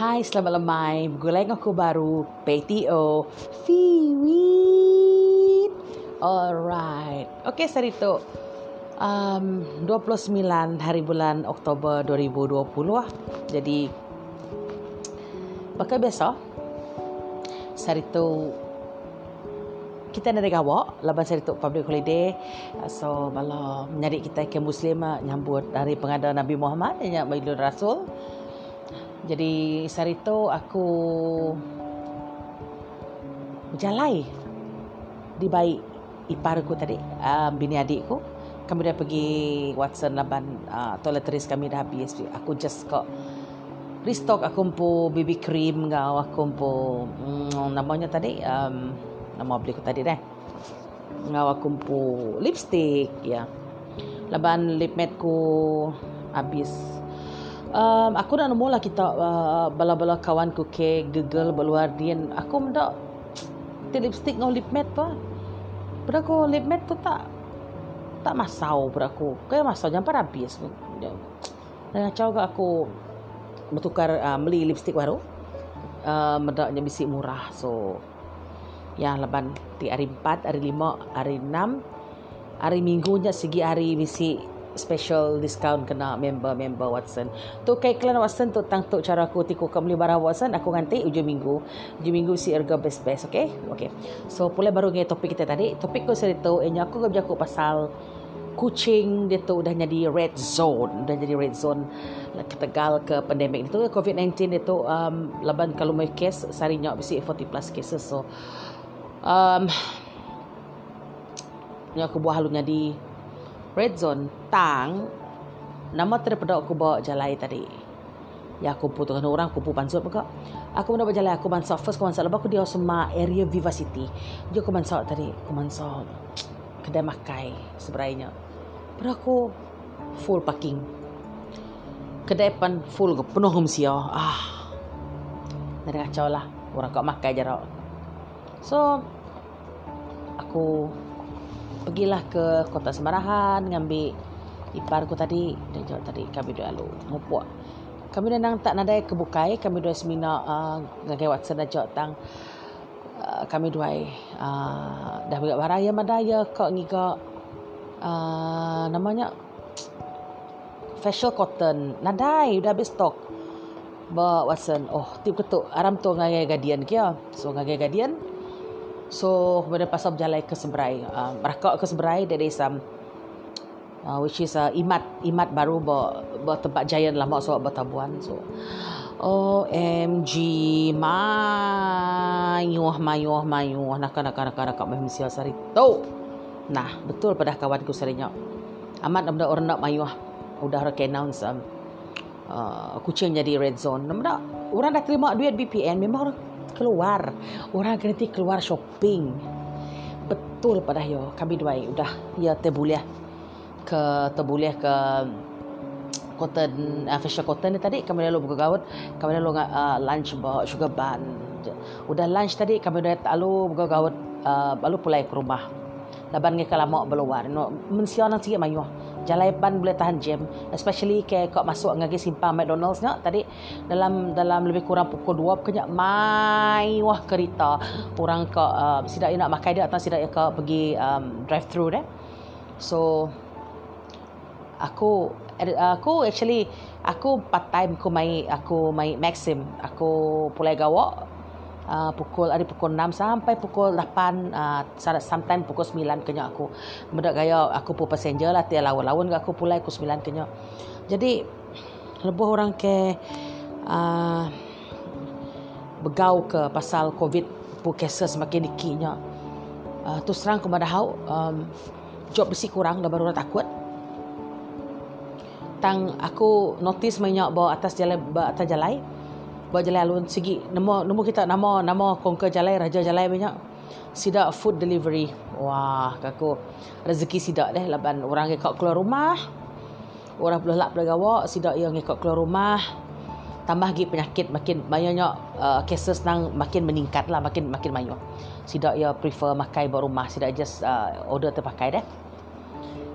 Hai, selamat lemai. Bergulai aku baru. PTO. Fiwit. Alright. Okay, Sarito. Um, 29 hari bulan Oktober 2020 lah. Jadi, bakal biasa. Sarito kita nak gawak laban saya tu public holiday so bala nyari kita ke muslim nyambut dari pengada Nabi Muhammad yang Maulid Rasul jadi hari tu aku berjalai di baik ipar aku tadi uh, bini adikku kami dah pergi Watson laban uh, toiletries kami dah habis aku just kok restock aku pun BB cream ngau aku pun mm, namanya tadi um, nama beli aku tadi dah. Ngawa kumpu lipstick ya. Laban lip matte ku habis. Um, aku nak nemu lah kita uh, bala-bala kawan ku ke Google beluar dia. Aku mendak ti lipstick ngau lip matte tu. Pada aku lip matte tu tak tak masau pada aku. Kayak masau jangan habis. Dan kacau ke aku bertukar uh, beli lipstick baru. Uh, mendaknya bisi murah. So yang leban di hari 4, hari 5, hari 6 hari minggunya segi hari misi special discount kena member-member Watson. Tu kai klan Watson tu tang tu cara aku tiku kau beli barang Watson aku nganti ujung minggu. Ujung minggu si harga best best, okay? Okay. So pula baru ngai topik kita tadi. Topik ko cerita ini aku kerja aku pasal kucing dia tu dah jadi red zone, dah jadi red zone ke Tegal ke pandemik itu COVID-19 itu um, laban kalau mau kes sarinya bisi 40 plus cases so um, yang aku buat halunya di red zone tang. Nama daripada aku bawa jalai tadi. Ya aku putus dengan orang aku pun pansut pun aku nak berjalan aku mansok first aku mansok lepas aku dia semua area vivacity dia aku mansok tadi. Aku mansok kedai makai sebenarnya. Pada aku full parking kedai pan full ke penuh humsia ah. Dari kacau lah. Orang kau makai jarak So aku pergilah ke kota Semarahan ngambil ipar aku tadi. Dan jawab tadi kami dua lalu ngupuak kami dah nang tak nadai kebukai kami dua semina uh, ngagai WhatsApp dah jawab tang uh, kami dua uh, dah berat baraya madaya kok ngiga uh, namanya facial cotton. Nadai dah habis stok. Ba Watson. Oh tip ketuk aram tu ngagai gadian kia. So ngagai gadian So kemudian pasal berjalan ke Seberai uh, Merakak ke Seberai Dari some uh, Which is uh, Imat Imat baru ber, ber tempat giant lama So. Bertabuan So OMG Mayuh Mayuh Mayuh. Nak nak nak nak nak siya sari. Tu Nah betul pada kawanku sarinya Amat nak orang nak mayuh. Udah rek announce um, uh, Kucing jadi red zone. Nampak Orang dah terima duit BPN Memang orang keluar orang kena keluar shopping betul pada yo kami dua udah ya terbuliah ke terbuliah ke cotton uh, cotton ni tadi kami lalu buka gaut kami lalu uh, lunch bawa sugar bun udah lunch tadi kami dah lalu buka gaut uh, lalu pulai ke rumah laban ngai kala mau beluar. No mensiona sikit mayu jalaipan boleh tahan jam especially ke kau masuk ngagi simpang McDonald's nak tadi dalam dalam lebih kurang pukul 2 kenyak mai wah kereta orang ke uh, sidak nak makan dia atau sidak ke pergi um, drive thru deh. So aku aku actually aku part time aku mai aku mai Maxim. Aku pulai gawak uh, pukul hari pukul 6 sampai pukul 8 uh, sometimes pukul 9 kenya aku. Mendak gaya aku pun passenger lah tiada lawan-lawan aku pulai pukul 9 kenya jadi lebih orang ke uh, begau ke pasal covid pu cases semakin dikinya uh, tu serang kepada hau um, job besi kurang dah baru takut. Tang aku notice banyak bawa atas jalan atas jalan buat jalan alun segi. Nama nama kita nama nama konka jalan raja jalan banyak. Sidak food delivery. Wah kaku. Rezeki sidak deh laban orang ngekak keluar rumah. Orang belum lap bergawa sidak yang ngekak keluar rumah. Tambah lagi penyakit makin banyaknya uh, cases nang makin meningkat lah makin makin banyak. Sidak ya prefer makai bawa rumah sidak just uh, order terpakai deh.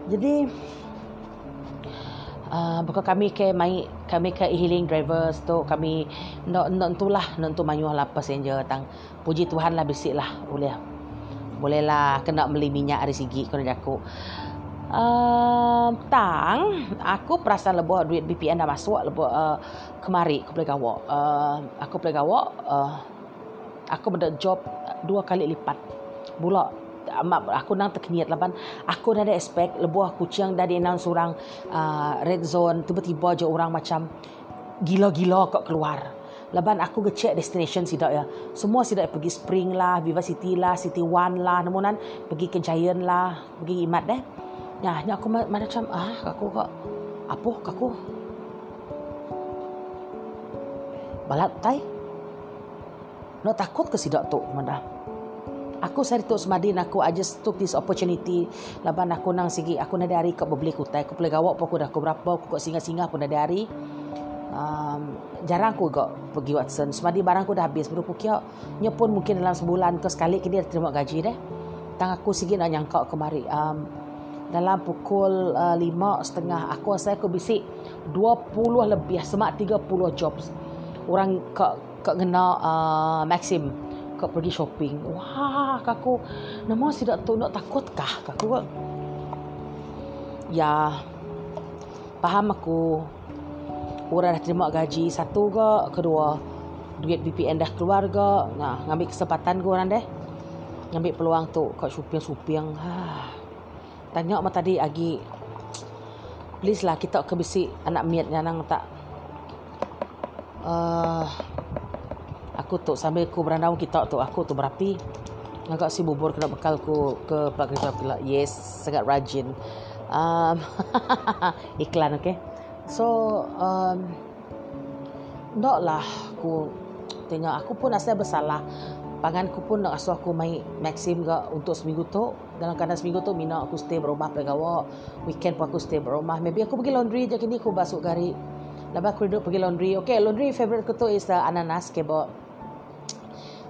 Jadi Uh, bukan kami ke mai kami ke healing drivers tu kami nak nak tulah nak tu mayuh lah passenger tang. Puji Tuhan lah bisik lah boleh boleh lah kena beli minyak dari segi kena jaku. Uh, tang aku perasan lebih duit BPN dah masuk lebih uh, kemari aku boleh gawak uh, aku boleh gawak uh, aku mendapat job dua kali lipat. Bulak mak aku nang terkenyat laban aku dah ada expect lebuah kucing dah di announce orang uh, red zone tiba-tiba je orang macam gila-gila kok keluar Laban aku ngecek destination sidak ya. Semua sidak pergi Spring lah, Viva City lah, City One lah, namunan pergi ke Giant lah, pergi Imat deh. Ya, ni aku macam ah, aku kok apa aku? Balat tai. No takut ke sidak tu, mana? Aku sari tu semadin aku I just took this opportunity. Laban aku nang sigi aku nak hari kau beli kutai. Aku boleh gawak aku dah aku berapa aku kau singa-singa aku nak hari. Um, jarang aku kau pergi Watson. Semadi barang aku dah habis baru aku kira nya pun mungkin dalam sebulan ke sekali kini dia terima gaji deh. Tang aku sigi nak nyangka kemari. Um, dalam pukul uh, lima setengah aku rasa aku bisik 20 lebih semak 30 jobs. Orang kak kak kena uh, Maxim kau pergi shopping. Wah, kaku. Nama tidak tahu nak takut kah? Kaku Ya, faham aku. Orang dah terima gaji satu ke, kedua duit BPN dah keluar ke. Nah, ngambil kesempatan ke orang deh. Ngambil peluang tu kau shopping-shopping. Ha. Tanya mah tadi agi please lah kita ke bisi anak miat nang tak uh, aku tu sambil aku berandau kita tu aku tu berapi. Agak si bubur kena bekal ku ke pak kerja pula. Yes sangat rajin. Um, iklan okay? So um, tak lah aku tengok. Aku pun rasa bersalah. Pangan aku pun nak asuh aku main maksim ke untuk seminggu tu dalam keadaan seminggu tu mina aku stay berumah pergi gawa weekend pun aku stay berumah. Maybe aku pergi laundry je kini aku basuh gari Lepas aku duduk pergi laundry. Okay, laundry favorite aku tu is the ananas kebab.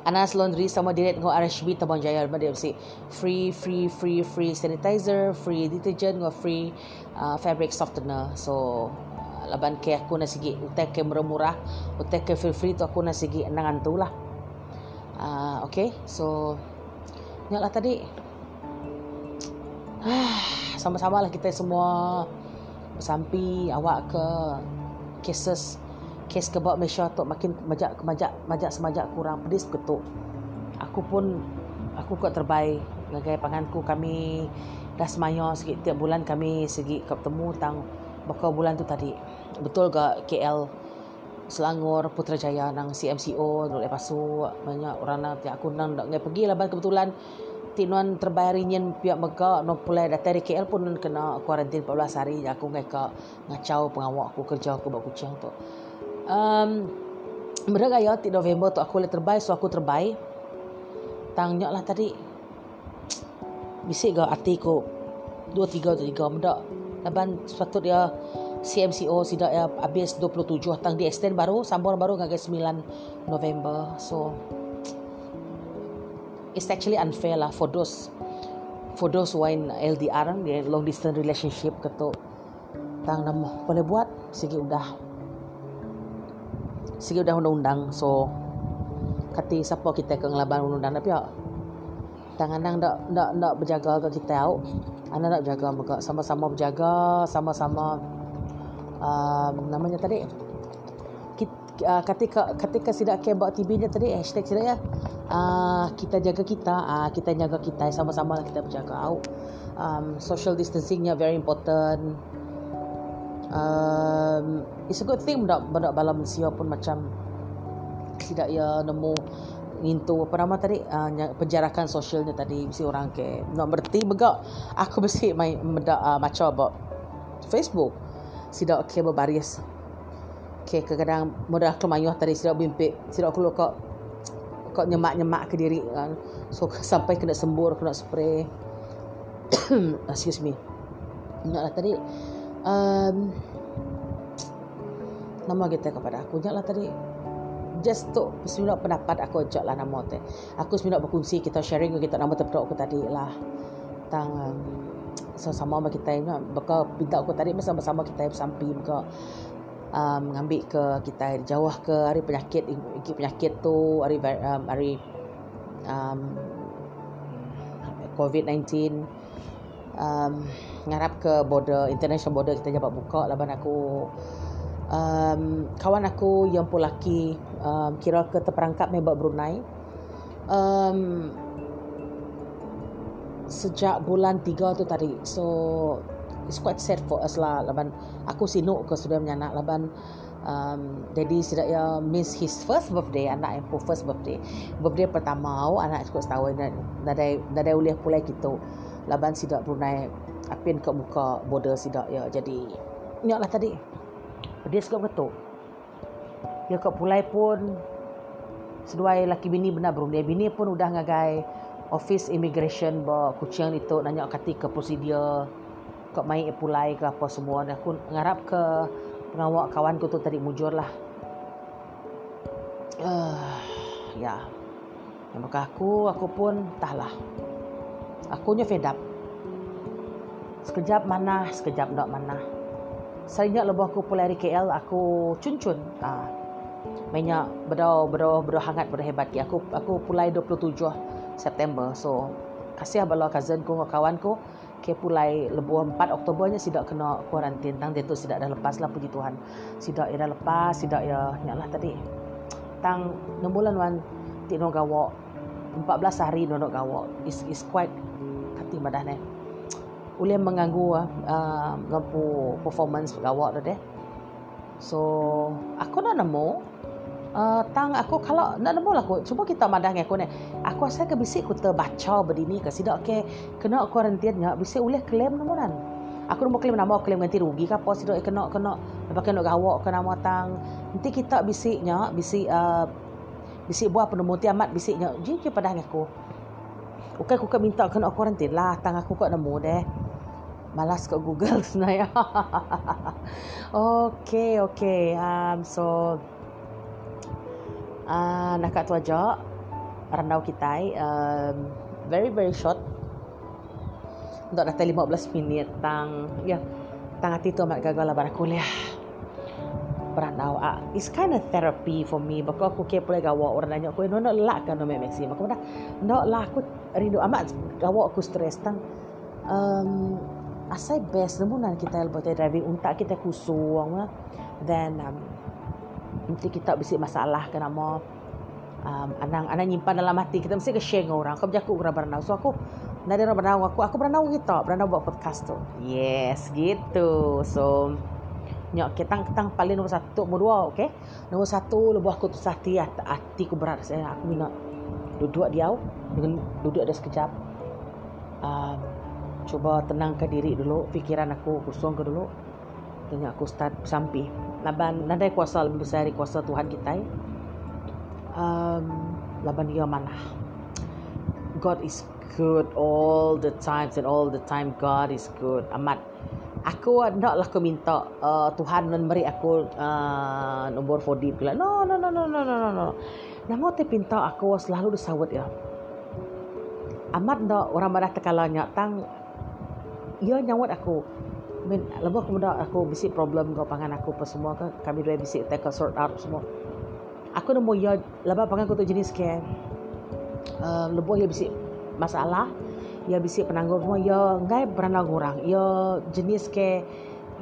Anas Laundry sama direct dengan RHB Tabang Jaya dia mesti free free free free sanitizer free detergent dengan free uh, fabric softener. So laban ke aku nak sigi utek ke murah-murah utek ke free-free tu aku nak sigi enangan tu lah. Uh, okay so nyaklah tadi. Sama-sama lah kita semua. Bersampi awak ke cases kes kebab Malaysia tu makin majak majak majak semajak kurang pedis ketuk. Aku pun aku kok terbaik ngagai panganku kami dah semaya sikit tiap bulan kami segi ketemu tang bakal bulan tu tadi. Betul ke KL Selangor Putrajaya nang CMCO lepas tu banyak orang nak tiap aku nang nak pergi lah kebetulan tinuan terbayar nyen pihak mega no pula datang dari KL pun kena kuarantin 14 hari aku ngai ka ngacau pengawak aku kerja aku buat kucing tu um, Mereka ya di November tu aku boleh terbaik? So aku terbaik. Tangnya lah tadi. Bisik ke hati Dua tiga dua tiga. Mereka Lepas sepatut dia CMCO sidak ya habis 27 tang di extend baru sambung baru ngagai 9 November. So it's actually unfair lah for those for those who in LDR long distance relationship ketu tang nama boleh buat segi udah Sige dah undang-undang so kati siapa kita ke ngelaban undang-undang tapi ya tangan nang dak dak dak berjaga ke kita tahu anak nak berjaga mereka sama-sama berjaga sama-sama um, namanya tadi uh, ketika ketika sidak ke buat TV nya tadi hashtag sidak ya. Uh, kita jaga kita uh, kita jaga kita sama-sama kita berjaga um, social distancingnya very important um, it's a good thing budak budak bala Malaysia pun macam tidak ya nemu nintu apa nama tadi? Uh, penjarakan sosialnya tadi mesti orang ke. Nak berti begak aku mesti main medak uh, macam about Facebook. Sidak ke berbaris. Ke kadang mudah ke mayuh tadi sidak bimpik sidak keluar kok kok nyemak-nyemak ke diri kan. So sampai kena sembur kena spray. Excuse me. Naklah tadi um, nama kita kepada aku. Janganlah tadi just tu sebenarnya pendapat aku ajak lah nama tu aku sebenarnya berkongsi kita sharing kita nama terpedok aku tadi lah. Tang um, sama sama kita ni baka pinta aku tadi masa sama kita sampai baka um, ngambil ke kita jauh ke hari penyakit penyakit tu hari um, hari um, COVID-19 um, ngarap ke border international border kita dapat buka laban aku um, kawan aku yang pun laki um, kira ke terperangkap member Brunei um, sejak bulan 3 tu tadi so it's quite sad for us lah laban aku sinuk ke sudah menyanak laban um, jadi sudah ya miss his first birthday anak yang first birthday birthday pertama anak cukup setahun dan nadai nadai boleh pulai kita laban sidak Brunei apin ke muka border sidak ya. Jadi nyok lah tadi. Dia suka betul ya ke pulai pun seduai laki bini benar Brunei bini pun udah ngagai office immigration ba kucing itu nanya kati ke prosedur. Ke mai apply ke apa semua. Dan aku ngarap ke pengawak kawan ku tu tadi mujur lah. Uh, ya. Yang aku aku pun tahlah aku nya fed up sekejap mana sekejap nak mana saya ingat lebih aku pulang dari KL aku cun-cun ah banyak berdau berdau berdau hangat berdau hebat aku aku pulai 27 September. So, kasih bala cousin ko, kawan ko, ke pulai lebuh 4 Oktobernya sidak kena kuarantin. Tang dia tu sidak dah lepas lah puji Tuhan. Sidak ya dah lepas, sidak ya nyalah tadi. Tang 6 bulan wan ti no gawak. 14 hari no no gawak. Is is quite hati madah ne. Ulih mengganggu uh, uh, performance gawak tu deh. So, aku nak nemu uh, tang aku kalau nak nemu lah aku cuba kita madah aku ni aku rasa ke bisik aku terbaca berdini ke sidak ke kena kuarantin nya bisik boleh klaim nama kan aku nak klaim nama klaim ganti rugi ke apa sidak kena kena lepas kena gawak ke nama tang nanti kita bisiknya bisik uh, bisik buah penemu amat bisiknya je je pada aku Okey, aku kan minta kena kuarantin lah. Tang aku kok nemu deh. Malas ke Google sebenarnya. okay, okay. Um, so, uh, nak kat tu aja randau kita um, very very short untuk datang 15 minit tang ya tang hati tu amat gagal lah barang kuliah berandau ah it's kind of therapy for me. Bako aku ke boleh gawa orang nanya. Aku no no lah kan no maxi. Maka dah no lah aku rindu amat gawa aku stress. Tang um, asai best namun kita buat driving unta kita kusung then um, nanti kita bisik masalah ke nama um, anang anang nyimpan dalam hati kita. Mesti ke share dengan orang. Kau berjaku orang berenang so aku dari orang berenang aku aku berenang kita berenang buat podcast tu. Yes gitu. So nyok ketang ketang paling nombor satu nombor dua okay? Nombor satu lebih aku tu hati hati aku berat. Saya aku minat duduk dia dengan duduk ada sekejap. Um, cuba tenangkan diri dulu fikiran aku kosong ke dulu. Tengok aku start sampai laban nadai kuasa lebih besar dari kuasa Tuhan kita um, laban dia mana God is good all the times and all the time God is good. Amat aku nak lah aku minta uh, Tuhan memberi aku uh, nombor 4D pula. No no no no no no no. Nama te pinta aku selalu disawat ya. Amat nak orang marah tekalanya tang ia nyawat aku. Min lebih aku muda aku bisik problem kau pangan aku apa semua kan kami dua bisik take sort out semua. Aku nemu ya lebih pangan aku tu jenis ke uh, lebih ya bisik masalah ya bisik penanggung semua ya ngai berana orang ya jenis ke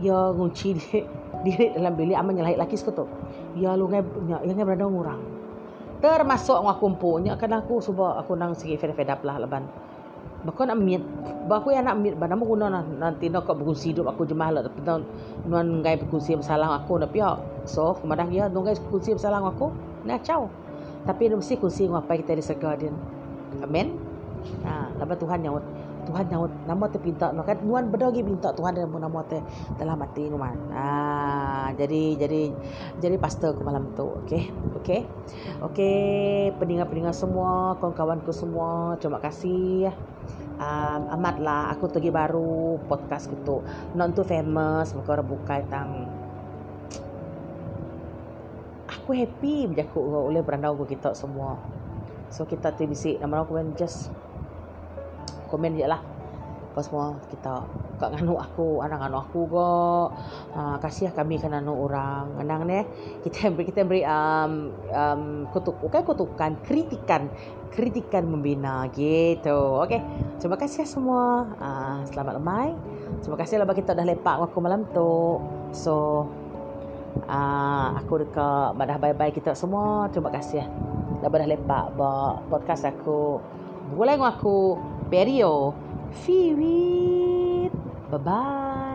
ya ngunci di diri dalam bilik aman nyalahit laki sekotok ya lu ngai ya, ya ngai berana orang termasuk aku kumpunya kan aku suba aku nang sikit fed up lah leban Bakon amit, baku ya nak amit, bana mo kuno nanti nak kau berkunci hidup aku jemaah lah, tapi tuan nuan gay berkunci masalah aku nak pihak. So, kemadah dia nuan gay berkunci masalah aku, nak caw. Tapi mesti kunci apa kita di Guardian. Amin. Nah, lepas Tuhan nyaut. Tuhan nyaut nama tu pinta no kan nuan berdogi minta Tuhan dalam nama tu dalam hati nuan. Ah, jadi jadi jadi pastor ke malam tu. Okey. Okey. Okey, pendengar-pendengar semua, kawan-kawanku semua, terima kasih ya um, amat lah aku pergi baru podcast gitu non tu famous muka orang buka tang aku happy berjaku oleh berandau aku kita semua so kita tu bisi nama aku just komen je lah. Apa semua kita kak nganu aku anak nganu aku go uh, kasih kami kan anu orang. Anang ni kita beri kita beri um, um, kutuk bukan kutukan kritikan. Kritikan membina gitu okey? Terima kasih semua. Uh, selamat lemai. Terima kasih lah kita dah lepak aku malam tu. So uh, aku dekat badah bye-bye kita semua. Terima kasih dah dah lepak buat podcast aku. Boleh aku Perio Fiwit. Bye-bye.